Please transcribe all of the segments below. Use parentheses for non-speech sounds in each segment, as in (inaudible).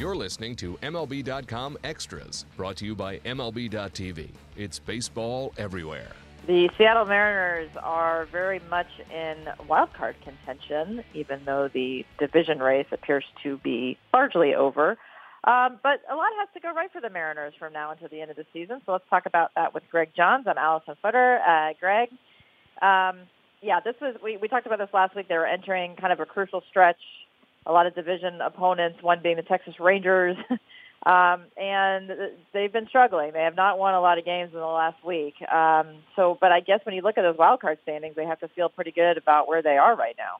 You're listening to MLB.com Extras, brought to you by MLB.tv. It's baseball everywhere. The Seattle Mariners are very much in wild card contention, even though the division race appears to be largely over. Um, but a lot has to go right for the Mariners from now until the end of the season. So let's talk about that with Greg Johns. I'm Alyson Footer. Uh, Greg, um, yeah, this was we, we talked about this last week. They were entering kind of a crucial stretch a lot of division opponents, one being the Texas Rangers. (laughs) um, and they've been struggling. They have not won a lot of games in the last week. Um, so, but I guess when you look at those wild card standings, they have to feel pretty good about where they are right now.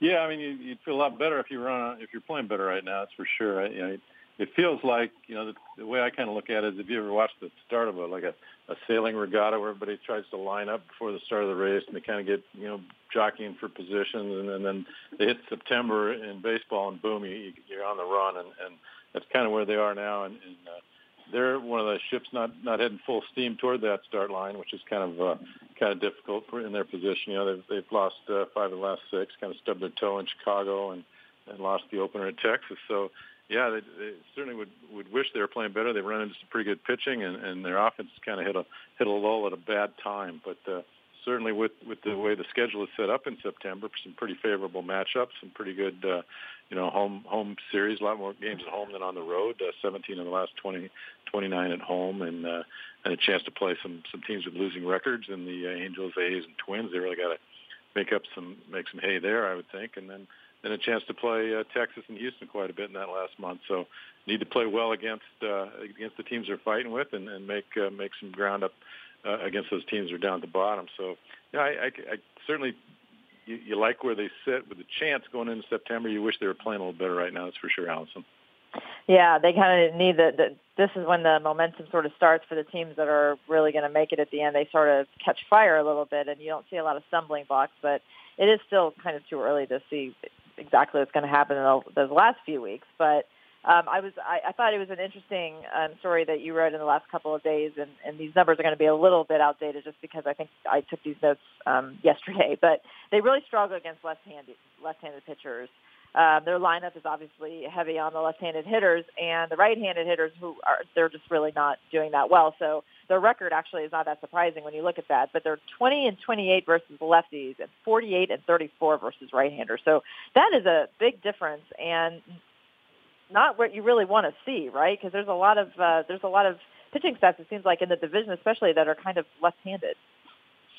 Yeah, I mean, you, you'd feel a lot better if you run if you're playing better right now. That's for sure. I, you know, it feels like you know the, the way I kind of look at it is if you ever watched the start of a like a, a sailing regatta where everybody tries to line up before the start of the race and they kind of get you know jockeying for positions and, and then they hit September in baseball and boom you, you're on the run and, and that's kind of where they are now and, and uh, they're one of the ships not not heading full steam toward that start line which is kind of uh, kind of difficult for in their position. You know they've they've lost uh, five of the last six kind of stubbed their toe in Chicago and and lost the opener at Texas. So yeah, they, they certainly would would wish they were playing better. They run into some pretty good pitching, and, and their offense kind of hit a hit a lull at a bad time. But uh, certainly with with the way the schedule is set up in September, some pretty favorable matchups, some pretty good, uh, you know, home home series. A lot more games at home than on the road. Uh, 17 of the last 20, 29 at home, and uh, and a chance to play some some teams with losing records. And the uh, Angels, A's, and Twins. They really got to make up some make some hay there, I would think, and then and a chance to play uh, Texas and Houston quite a bit in that last month. So need to play well against uh, against the teams they're fighting with, and, and make uh, make some ground up uh, against those teams that are down at the bottom. So yeah, I, I, I certainly you, you like where they sit with the chance going into September. You wish they were playing a little better right now. That's for sure, Alyson. Yeah, they kind of need the, the. This is when the momentum sort of starts for the teams that are really going to make it at the end. They sort of catch fire a little bit, and you don't see a lot of stumbling blocks. But it is still kind of too early to see exactly what's going to happen in those last few weeks. But um, I was I, I thought it was an interesting um, story that you wrote in the last couple of days, and, and these numbers are going to be a little bit outdated just because I think I took these notes um, yesterday. (laughs) But they really struggle against left-handed left-handed pitchers. Um, their lineup is obviously heavy on the left-handed hitters, and the right-handed hitters who are they're just really not doing that well. So their record actually is not that surprising when you look at that. But they're 20 and 28 versus lefties, and 48 and 34 versus right-handers. So that is a big difference, and not what you really want to see, right? Because there's a lot of uh, there's a lot of pitching stats. It seems like in the division, especially that are kind of left-handed.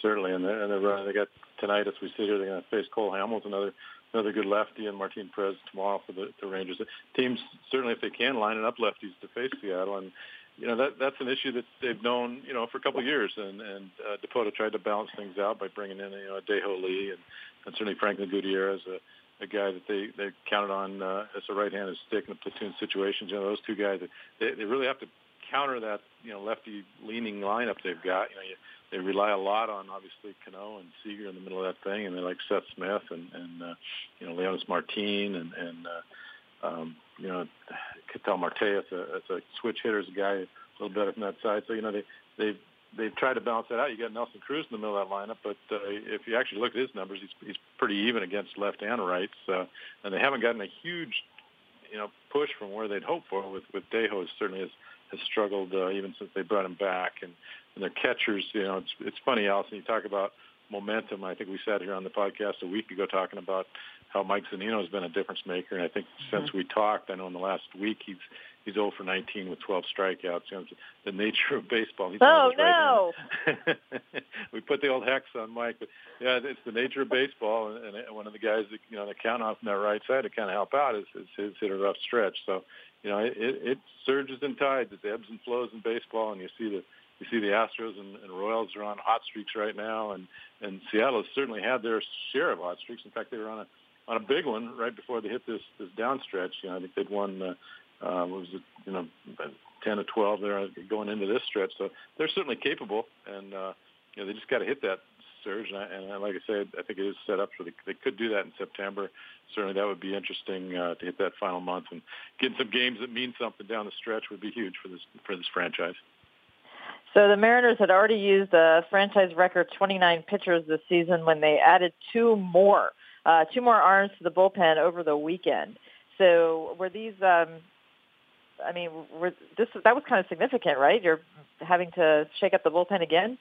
Certainly, and they're, and they're, they got tonight as we sit here. They're going to face Cole Hamels, another another good lefty, and Martin Perez tomorrow for the, the Rangers. Teams certainly, if they can, lining up lefties to face Seattle, and you know that that's an issue that they've known you know for a couple of years. And and uh, Dipoto tried to balance things out by bringing in you know Dae-Ho Lee and, and certainly Franklin Gutierrez, a, a guy that they they counted on uh, as a right-handed stick in the platoon situations. You know those two guys, they they really have to counter that you know lefty leaning lineup they've got. You know. You, they rely a lot on obviously Cano and Seager in the middle of that thing, and they like Seth Smith and and uh, you know Leonys Martin and and uh, um, you know Ketel Marte as a, as a switch a guy a little better from that side. So you know they they've they've tried to balance that out. You got Nelson Cruz in the middle of that lineup, but uh, if you actually look at his numbers, he's he's pretty even against left and right. So, and they haven't gotten a huge you know push from where they'd hoped for with with Dae-Ho certainly has has struggled uh, even since they brought him back and and their catchers, you know, it's it's funny, Alyson. You talk about momentum. I think we sat here on the podcast a week ago talking about how Mike Zunino has been a difference maker, and I think mm-hmm. since we talked, I know in the last week he's he's 0 for 19 with 12 strikeouts. You know, the nature of baseball. He's oh no! (laughs) we put the old hex on Mike, but yeah, it's the nature of baseball, and, and one of the guys that you know that count off on that right side to kind of help out is, is his hit a rough stretch. So you know, it, it surges and tides. It ebbs and flows in baseball, and you see the you see the Astros and, and Royals are on hot streaks right now, and and Seattle has certainly had their share of hot streaks. In fact, they were on a on a big one right before they hit this this down stretch. You know, I think they'd won uh, uh, what was it, you know, ten to twelve there going into this stretch. So they're certainly capable, and uh, you know they just got to hit that surge. And, I, and like I said, I think it is set up for the, they could do that in September. Certainly, that would be interesting uh, to hit that final month and getting some games that mean something down the stretch would be huge for this for this franchise. So the Mariners had already used a franchise record 29 pitchers this season when they added two more, uh, two more arms to the bullpen over the weekend. So were these? Um, I mean, were this that was kind of significant, right? You're having to shake up the bullpen again.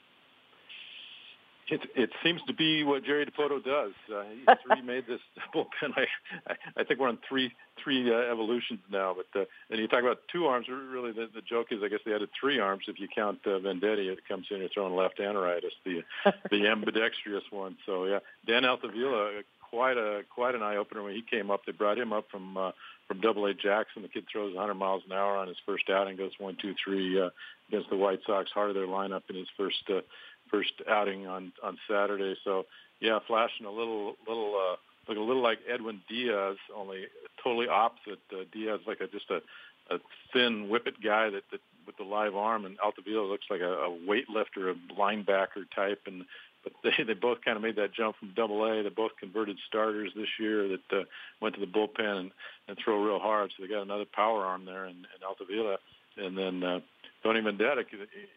It, it seems to be what Jerry Dipoto does. Uh, he's (laughs) remade this (laughs) bullpen. I, I, think we're on three three uh, evolutions now. But uh, and you talk about two arms. Really, the, the joke is I guess they added three arms if you count uh, Venditte. It comes in, you're throwing left and right. It's the (laughs) the ambidextrous one. So yeah, Dan Altavilla, quite a quite an eye opener when he came up. They brought him up from uh, from Double A Jackson. The kid throws 100 miles an hour on his first outing, goes one two three uh, against the White Sox. Heart of their lineup in his first. Uh, first outing on on Saturday. So yeah, flashing a little little uh, look a little like Edwin Diaz, only totally opposite. Uh, Diaz like a just a a thin whippet guy that, that with the live arm, and Altavilla looks like a, a weightlifter, a linebacker type, and but (laughs) they they both kind of made that jump from Double A. They both converted starters this year that uh, went to the bullpen and, and throw real hard. So they got another power arm there, and, and Altavilla, and then uh, Tony Venditte,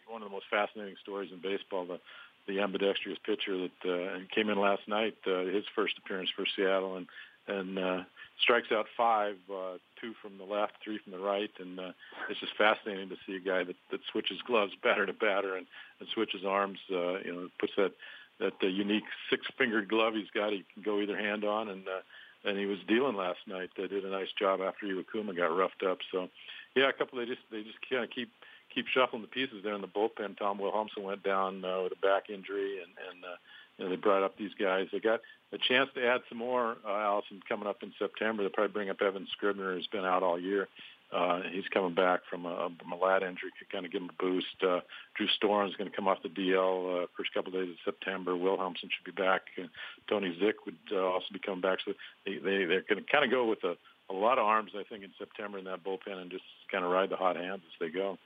one of the most fascinating stories in baseball, the the ambidextrous pitcher that uh, came in last night, uh, his first appearance for Seattle, and and uh, strikes out five, uh, two from the left, three from the right, and uh, it's just fascinating to see a guy that, that switches gloves (laughs) batter to batter and, and switches arms. Uh, you know, puts that that uh, unique six-fingered glove he's got. He can go either hand on, and uh, and he was dealing last night. They did a nice job after Iwakuma got roughed up. So, yeah, a couple they just they just kind of keep keep shuffling the pieces there in the bullpen. Tom Wilhelmsen went down uh, with a back injury, and and uh, you know, they brought up these guys. They got a chance to add some more. Uh, Alyson coming up in September. They'll probably bring up Evan Scribner, who's been out all year. Uh, he's coming back from a, from a lat injury, could kind of give him a boost. Uh, Drew is going to come off the DL uh, first couple of days of September. Wilhelmsen should be back. Uh, Tony Zych would uh, also be coming back. So they, they they're going to kind of go with a, a lot of arms, I think, in September in that bullpen and just kind of ride the hot hands as they go.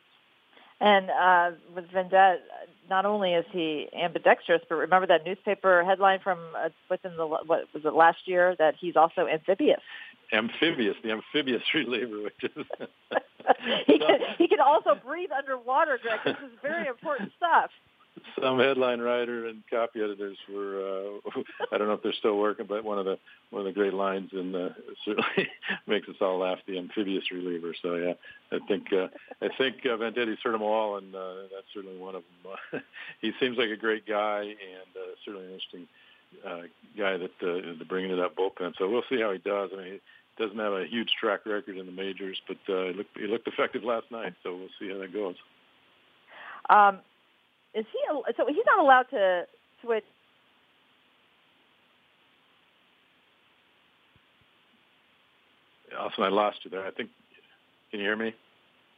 And uh, with Venditte, not only is he ambidextrous, but remember that newspaper headline from uh, within the what was it last year that he's also amphibious. Amphibious, the amphibious (laughs) reliever, which is (laughs) he can he can also breathe underwater, Greg. This is very important stuff some headline writer and copy editors were uh, (laughs) I don't know if they're still working, but one of the one of the great lines and (laughs) uh, certainly makes us all laugh. The amphibious reliever. So yeah, I think uh, I think uh, Venditte's heard them all, and uh, that's certainly one of them. (laughs) he seems like a great guy and uh, certainly an interesting uh, guy that uh, to bring into that bullpen. So we'll see how he does. I mean. He, doesn't have a huge track record in the majors, but uh, he, looked, he looked effective last night, so we'll see how that goes. Um, is he so he's not allowed to switch Austin, I lost you there. I think. Can you hear me?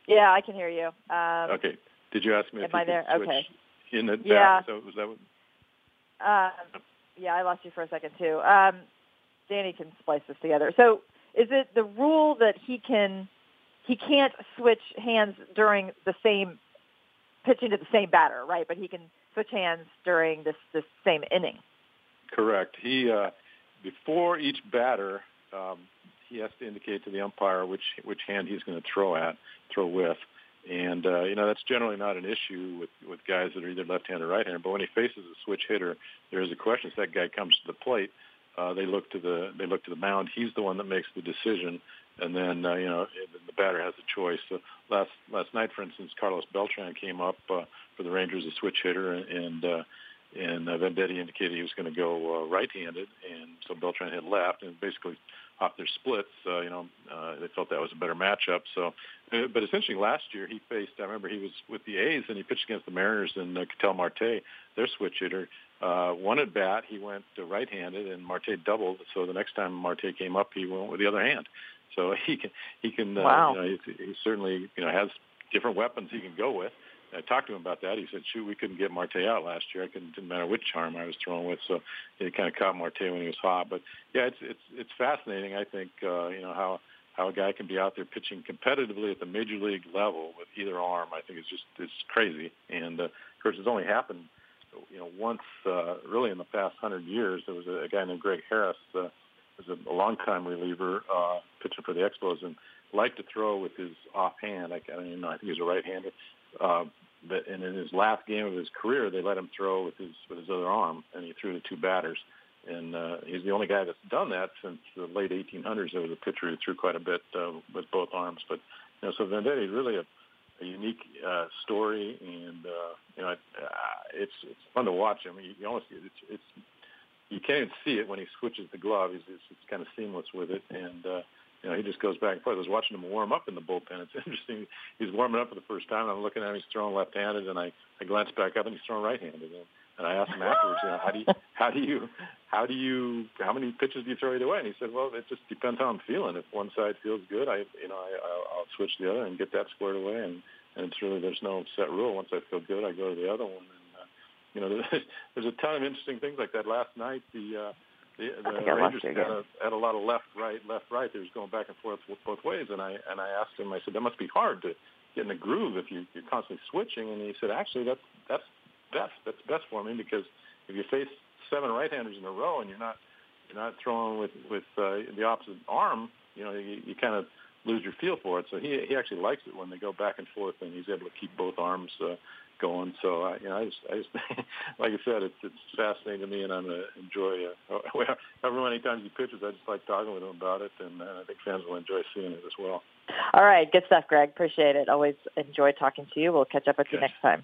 Yeah, I can hear you. Um, okay. Did you ask me? Am if I there? Okay. In the yeah. Back? So was that? What... Uh, yeah, I lost you for a second too. Um, Danny can splice this together. So, is it the rule that he can he can't switch hands during the same pitching to the same batter, right? But he can switch hands during this this same inning. Correct. He uh, before each batter, um, he has to indicate to the umpire which which hand he's going to throw at, throw with. And uh, you know that's generally not an issue with with guys that are either left-handed or right-handed. But when he faces a switch hitter, there is a question. If that guy comes to the plate, uh, they look to the they look to the mound. He's the one that makes the decision and then uh, you know the batter has a choice. So last last night, for instance, Carlos Beltran came up uh, for the Rangers, a switch hitter, and uh, and uh, Venditte indicated he was going to go uh, right-handed, and so Beltran had left, and basically off their splits, uh, you know, uh, they felt that was a better matchup. So, uh, but essentially last year he faced. I remember he was with the A's and he pitched against the Mariners and uh, Ketel Marte, their switch hitter. Uh, one at bat, he went to right-handed, and Marte doubled. So the next time Marte came up, he went with the other hand. So (laughs) he can he can uh, wow. you know he, he certainly you know has different weapons he can go with. I talked to him about that. He said, "Shoot, we couldn't get Marte out last year. I couldn't didn't matter which arm I was throwing with." So it kind of caught Marte when he was hot. But yeah, it's it's it's fascinating. I think uh, you know how how a guy can be out there pitching competitively at the major league level with either arm. I think it's just it's crazy. And uh, of course, it's only happened you know once uh, really in the past hundred years. There was a, a guy named Greg Harris. Uh, was a, a long-time reliever, uh, pitching for the Expos, and liked to throw with his offhand. I, I don't even know. I think he was a right-hander. Uh, but and in his last game of his career, they let him throw with his with his other arm, and he threw the two batters. and uh, he's the only guy that's done that since the late 1800s. There was a pitcher who threw quite a bit uh, with both arms, but you know, so Venditte is really a, a unique uh, story, and uh, you know, uh, it's it's fun to watch. I mean, you almost it's it's you can't see it when he switches the glove. He's it's, it's kind of seamless with it, and uh, you know, he just goes back and forth. I was watching him warm up in the bullpen. It's (laughs) interesting. He's warming up for the first time. And I'm looking at him. He's throwing left-handed, and I, I glance back up, and he's throwing right-handed. And, and I asked him afterwards, you know, how do you, (laughs) how do you, how do you, how many pitches do you throw either way? And he said, well, it just depends how I'm feeling. If one side feels good, I, you know, I, I'll, I'll switch the other and get that squared away. And, and it's really there's no set rule. Once I feel good, I go to the other one. You know, (laughs) there's, a ton of interesting things like that. Last night, the uh, the, the Rangers had a, had a lot of left, right, left, right. They was going back and forth both ways, and I and I asked him. I said that must be hard to get in the groove if you, you're constantly switching. And he said, actually, that's that's best. That's best for me because if you face seven right-handers in a row and you're not you're not throwing with with uh, the opposite arm, you know, you, you kind of lose your feel for it. So he he actually likes it when they go back and forth, and he's able to keep both arms uh, going. So I, you know, I just, I just (laughs) like I said, it's it's fascinating to me, and I'm gonna enjoy. Uh, (laughs) however many times he pitches, I just like talking with him about it, and uh, I think fans will enjoy seeing it as well. All right, good stuff, Greg. Appreciate it. Always enjoy talking to you. We'll catch up with okay. you next time.